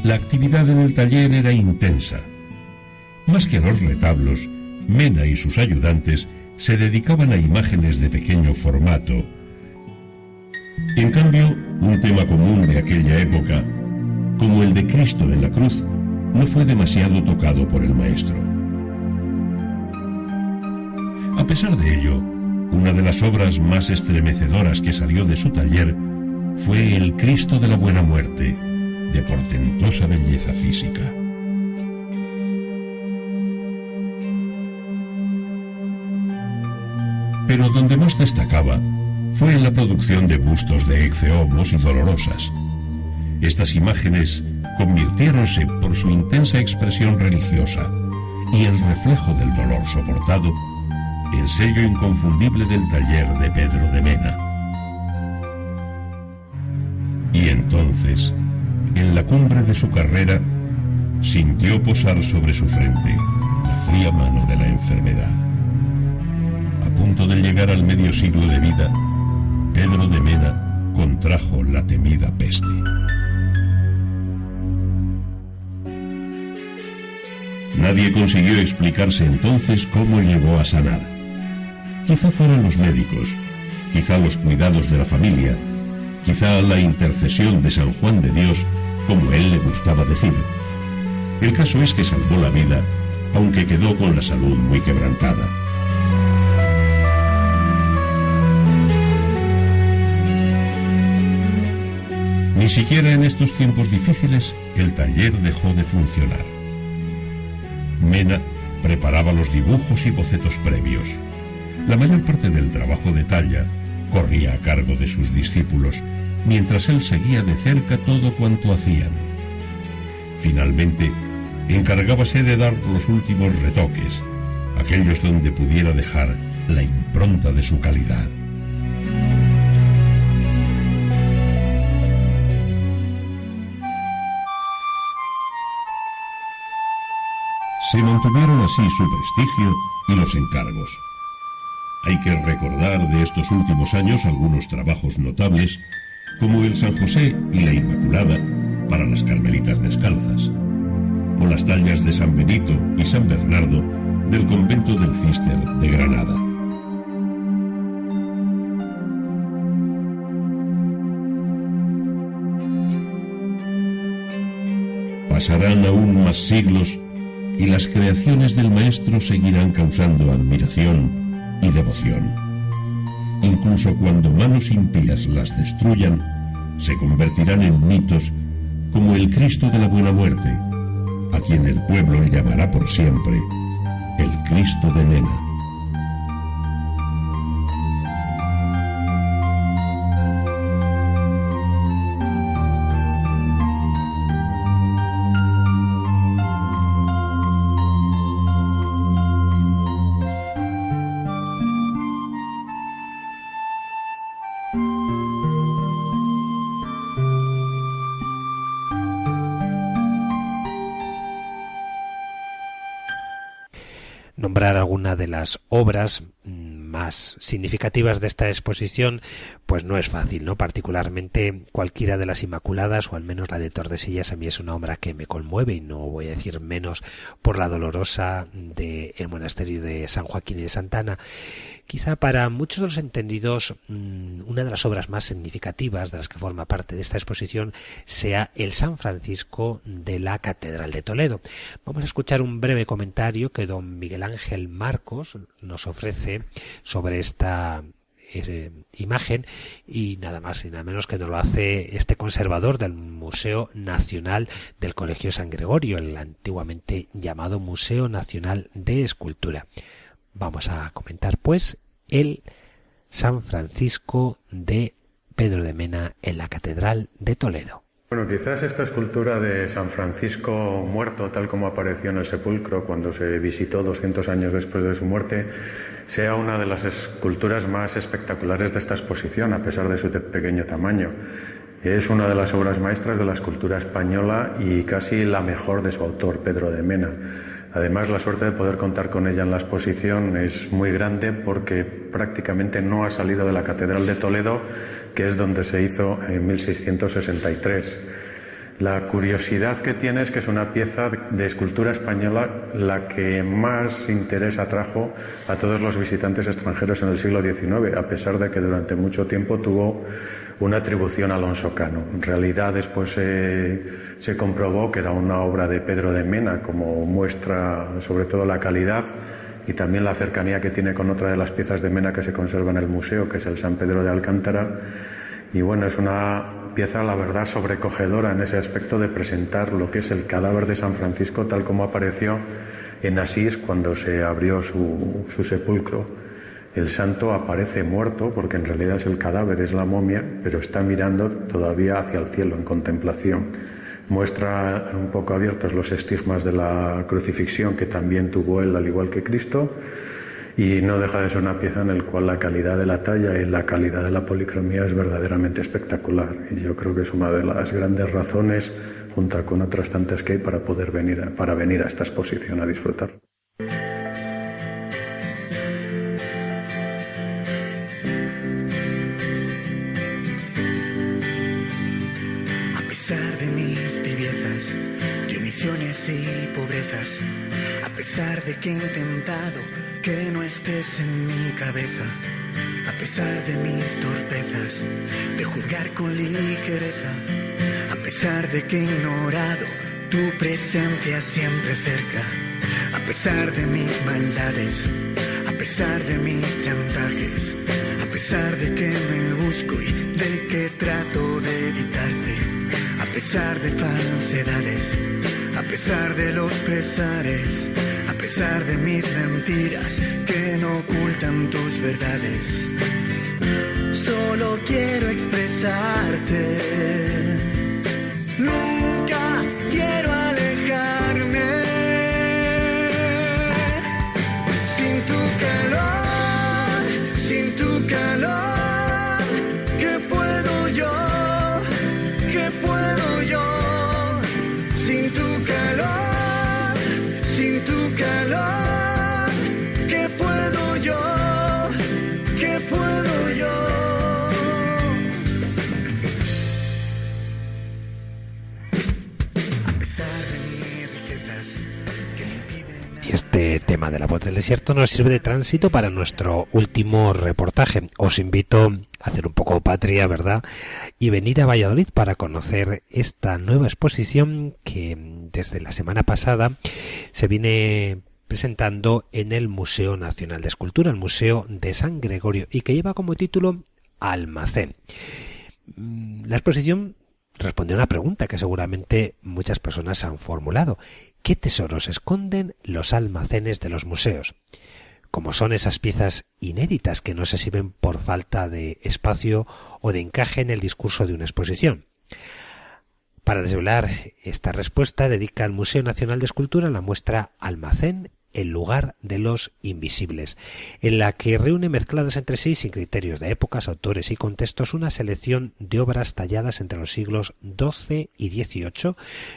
[SPEAKER 5] La actividad en el taller era intensa. Más que a los retablos, Mena y sus ayudantes se dedicaban a imágenes de pequeño formato. En cambio, un tema común de aquella época, como el de Cristo en la cruz, no fue demasiado tocado por el maestro. A pesar de ello, una de las obras más estremecedoras que salió de su taller fue el Cristo de la Buena Muerte, de portentosa belleza física. Pero donde más destacaba fue en la producción de bustos de exceomos y dolorosas. Estas imágenes convirtiéronse por su intensa expresión religiosa y el reflejo del dolor soportado en sello inconfundible del taller de Pedro de Mena. Y entonces, en la cumbre de su carrera, sintió posar sobre su frente la fría mano de la enfermedad. A punto de llegar al medio siglo de vida, Pedro de Mena contrajo la temida peste. Nadie consiguió explicarse entonces cómo llegó a sanar. Quizá fueron los médicos, quizá los cuidados de la familia, quizá la intercesión de San Juan de Dios como él le gustaba decir. El caso es que salvó la vida, aunque quedó con la salud muy quebrantada. Ni siquiera en estos tiempos difíciles el taller dejó de funcionar. Mena preparaba los dibujos y bocetos previos. La mayor parte del trabajo de talla corría a cargo de sus discípulos, mientras él seguía de cerca todo cuanto hacían. Finalmente, encargábase de dar los últimos retoques, aquellos donde pudiera dejar la impronta de su calidad. Se mantuvieron así su prestigio y los encargos. Hay que recordar de estos últimos años algunos trabajos notables, como el San José y la Inmaculada para las Carmelitas Descalzas, o las tallas de San Benito y San Bernardo del convento del Cister de Granada. Pasarán aún más siglos y las creaciones del Maestro seguirán causando admiración y devoción. Incluso cuando manos impías las destruyan, se convertirán en mitos como el Cristo de la Buena Muerte, a quien el pueblo llamará por siempre el Cristo de Mena.
[SPEAKER 2] alguna de las obras más significativas de esta exposición, pues no es fácil, ¿no? Particularmente cualquiera de las Inmaculadas o al menos la de Tordesillas a mí es una obra que me conmueve y no voy a decir menos por la dolorosa del el monasterio de San Joaquín de Santana. Quizá para muchos de los entendidos mm, una de las obras más significativas de las que forma parte de esta exposición sea el San Francisco de la Catedral de Toledo. Vamos a escuchar un breve comentario que don Miguel Ángel Marcos nos ofrece sobre esta imagen y nada más y nada menos que nos lo hace este conservador del Museo Nacional del Colegio San Gregorio, el antiguamente llamado Museo Nacional de Escultura. Vamos a comentar pues el San Francisco de Pedro de Mena en la Catedral de Toledo.
[SPEAKER 6] Bueno, quizás esta escultura de San Francisco muerto, tal como apareció en el sepulcro cuando se visitó 200 años después de su muerte, sea una de las esculturas más espectaculares de esta exposición, a pesar de su pequeño tamaño. Es una de las obras maestras de la escultura española y casi la mejor de su autor, Pedro de Mena. Además, la suerte de poder contar con ella en la exposición es muy grande porque prácticamente no ha salido de la Catedral de Toledo, que es donde se hizo en 1663. La curiosidad que tiene es que es una pieza de escultura española la que más interés atrajo a todos los visitantes extranjeros en el siglo XIX, a pesar de que durante mucho tiempo tuvo una atribución a Alonso Cano. En realidad después se comprobó que era una obra de Pedro de Mena, como muestra sobre todo la calidad y también la cercanía que tiene con otra de las piezas de Mena que se conserva en el museo, que es el San Pedro de Alcántara. Y bueno, es una pieza, la verdad, sobrecogedora en ese aspecto de presentar lo que es el cadáver de San Francisco tal como apareció en Asís cuando se abrió su, su sepulcro. El santo aparece muerto porque en realidad es el cadáver, es la momia, pero está mirando todavía hacia el cielo en contemplación. Muestra un poco abiertos los estigmas de la crucifixión que también tuvo él al igual que Cristo y no deja de ser una pieza en la cual la calidad de la talla y la calidad de la policromía es verdaderamente espectacular y yo creo que es una de las grandes razones junto con otras tantas que hay para poder venir para venir a esta exposición a disfrutar.
[SPEAKER 7] Pesar de que he intentado que no estés en mi cabeza, a pesar de mis torpezas, de juzgar con ligereza, a pesar de que he ignorado tu presencia siempre cerca, a pesar de mis maldades, a pesar de mis chantajes, a pesar de que me busco y de que trato de evitarte, a pesar de falsedades, a pesar de los pesares de mis mentiras que no ocultan tus verdades. Solo quiero expresarte. Nunca quiero alejarme. Sin tu calor, de
[SPEAKER 2] la voz del desierto nos sirve de tránsito para nuestro último reportaje. Os invito a hacer un poco patria, ¿verdad? Y venir a Valladolid para conocer esta nueva exposición que desde la semana pasada se viene presentando en el Museo Nacional de Escultura, el Museo de San Gregorio, y que lleva como título Almacén. Mm, La exposición responde a una pregunta que seguramente muchas personas han formulado. ¿Qué tesoros esconden los almacenes de los museos? Como son esas piezas inéditas que no se sirven por falta de espacio o de encaje en el discurso de una exposición. Para desvelar esta respuesta dedica el Museo Nacional de Escultura la muestra Almacén el lugar de los invisibles, en la que reúne mezcladas entre sí sin criterios de épocas, autores y contextos una selección de obras talladas entre los siglos XII y XVIII,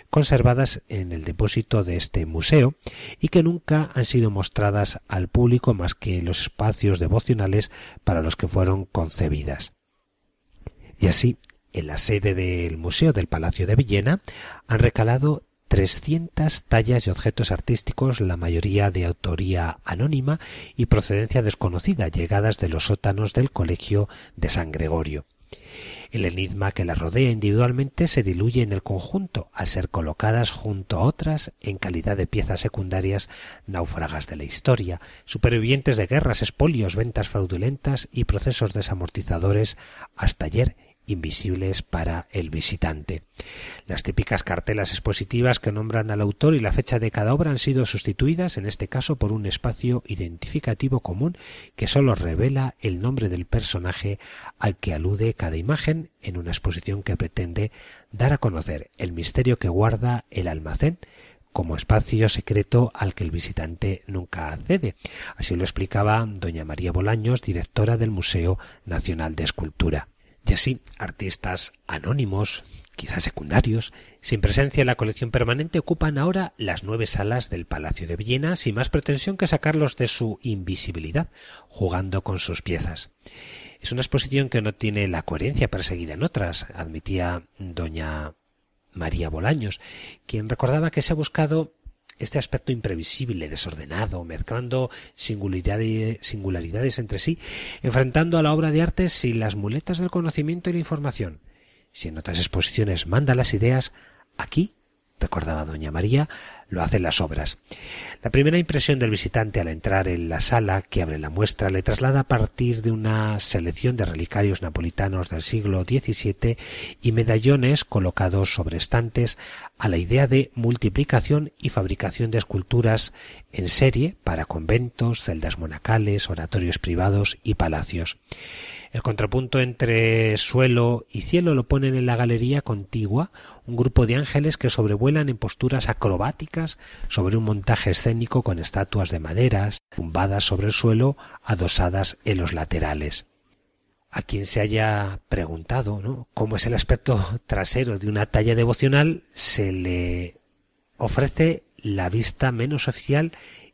[SPEAKER 2] conservadas en el depósito de este museo y que nunca han sido mostradas al público más que los espacios devocionales para los que fueron concebidas. Y así, en la sede del Museo del Palacio de Villena han recalado 300 tallas y objetos artísticos, la mayoría de autoría anónima y procedencia desconocida, llegadas de los sótanos del Colegio de San Gregorio. El enigma que las rodea individualmente se diluye en el conjunto al ser colocadas junto a otras en calidad de piezas secundarias náufragas de la historia, supervivientes de guerras, espolios, ventas fraudulentas y procesos desamortizadores hasta ayer invisibles para el visitante. Las típicas cartelas expositivas que nombran al autor y la fecha de cada obra han sido sustituidas, en este caso, por un espacio identificativo común que sólo revela el nombre del personaje al que alude cada imagen en una exposición que pretende dar a conocer el misterio que guarda el almacén como espacio secreto al que el visitante nunca accede. Así lo explicaba doña María Bolaños, directora del Museo Nacional de Escultura. Y así, artistas anónimos, quizás secundarios, sin presencia en la colección permanente, ocupan ahora las nueve salas del Palacio de Villena sin más pretensión que sacarlos de su invisibilidad, jugando con sus piezas. Es una exposición que no tiene la coherencia perseguida en otras, admitía doña María Bolaños, quien recordaba que se ha buscado este aspecto imprevisible, desordenado, mezclando singularidades, entre sí, enfrentando a la obra de arte sin las muletas del conocimiento y la información. Si en otras exposiciones manda las ideas, aquí, recordaba doña María, lo hacen las obras. La primera impresión del visitante al entrar en la sala que abre la muestra le traslada a partir de una selección de relicarios napolitanos del siglo XVII y medallones colocados sobre estantes a la idea de multiplicación y fabricación de esculturas en serie para conventos, celdas monacales, oratorios privados y palacios. El contrapunto entre suelo y cielo lo ponen en la galería contigua un grupo de ángeles que sobrevuelan en posturas acrobáticas sobre un montaje escénico con estatuas de maderas, tumbadas sobre el suelo, adosadas en los laterales. A quien se haya preguntado ¿no? cómo es el aspecto trasero de una talla devocional, se le ofrece la vista menos oficial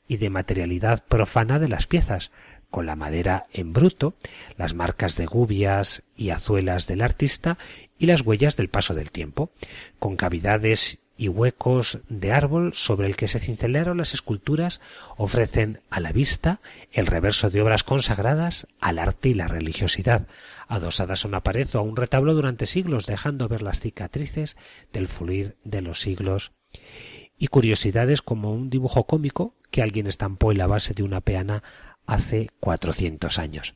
[SPEAKER 2] y de materialidad profana de las piezas, con la madera en bruto, las marcas de gubias y azuelas del artista y las huellas del paso del tiempo, con cavidades y huecos de árbol sobre el que se cincelaron las esculturas ofrecen a la vista el reverso de obras consagradas al arte y la religiosidad, adosadas a una pared o a un retablo durante siglos, dejando ver las cicatrices del fluir de los siglos y curiosidades como un dibujo cómico que alguien estampó en la base de una peana hace 400 años.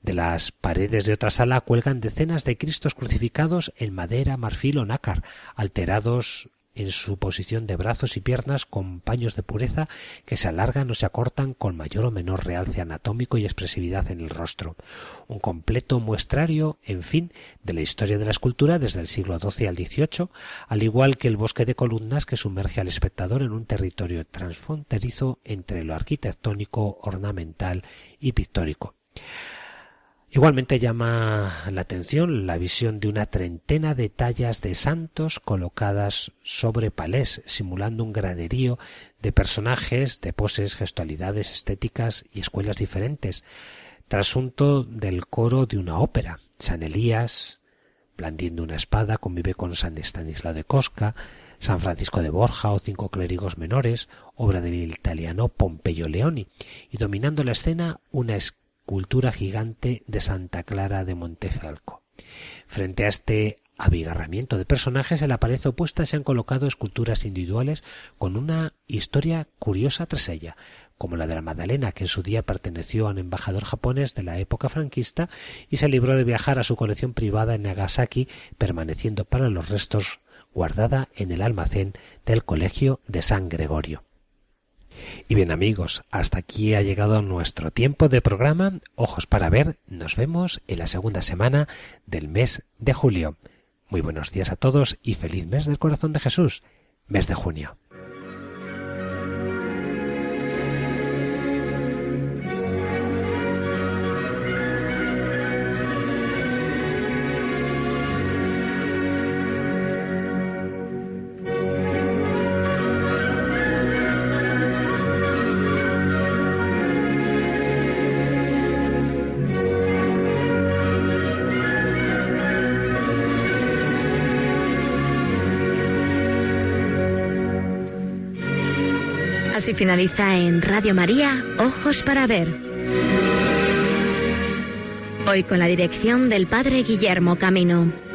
[SPEAKER 2] De las paredes de otra sala cuelgan decenas de Cristos crucificados en madera, marfil o nácar, alterados en su posición de brazos y piernas con paños de pureza que se alargan o se acortan con mayor o menor realce anatómico y expresividad en el rostro. Un completo muestrario, en fin, de la historia de la escultura desde el siglo XII al XVIII, al igual que el bosque de columnas que sumerge al espectador en un territorio transfronterizo entre lo arquitectónico, ornamental y pictórico. Igualmente llama la atención la visión de una treintena de tallas de santos colocadas sobre palés, simulando un graderío de personajes, de poses, gestualidades estéticas y escuelas diferentes, trasunto del coro de una ópera. San Elías, blandiendo una espada, convive con San Estanislao de Cosca, San Francisco de Borja o cinco clérigos menores, obra del italiano Pompeyo Leoni, y dominando la escena una cultura gigante de Santa Clara de Montefalco. Frente a este abigarramiento de personajes, en la pared opuesta se han colocado esculturas individuales con una historia curiosa tras ella, como la de la Magdalena, que en su día perteneció a un embajador japonés de la época franquista y se libró de viajar a su colección privada en Nagasaki, permaneciendo para los restos guardada en el almacén del Colegio de San Gregorio. Y bien amigos, hasta aquí ha llegado nuestro tiempo de programa. Ojos para ver, nos vemos en la segunda semana del mes de julio. Muy buenos días a todos y feliz mes del corazón de Jesús, mes de junio.
[SPEAKER 1] Finaliza en Radio María, Ojos para Ver. Hoy con la dirección del Padre Guillermo Camino.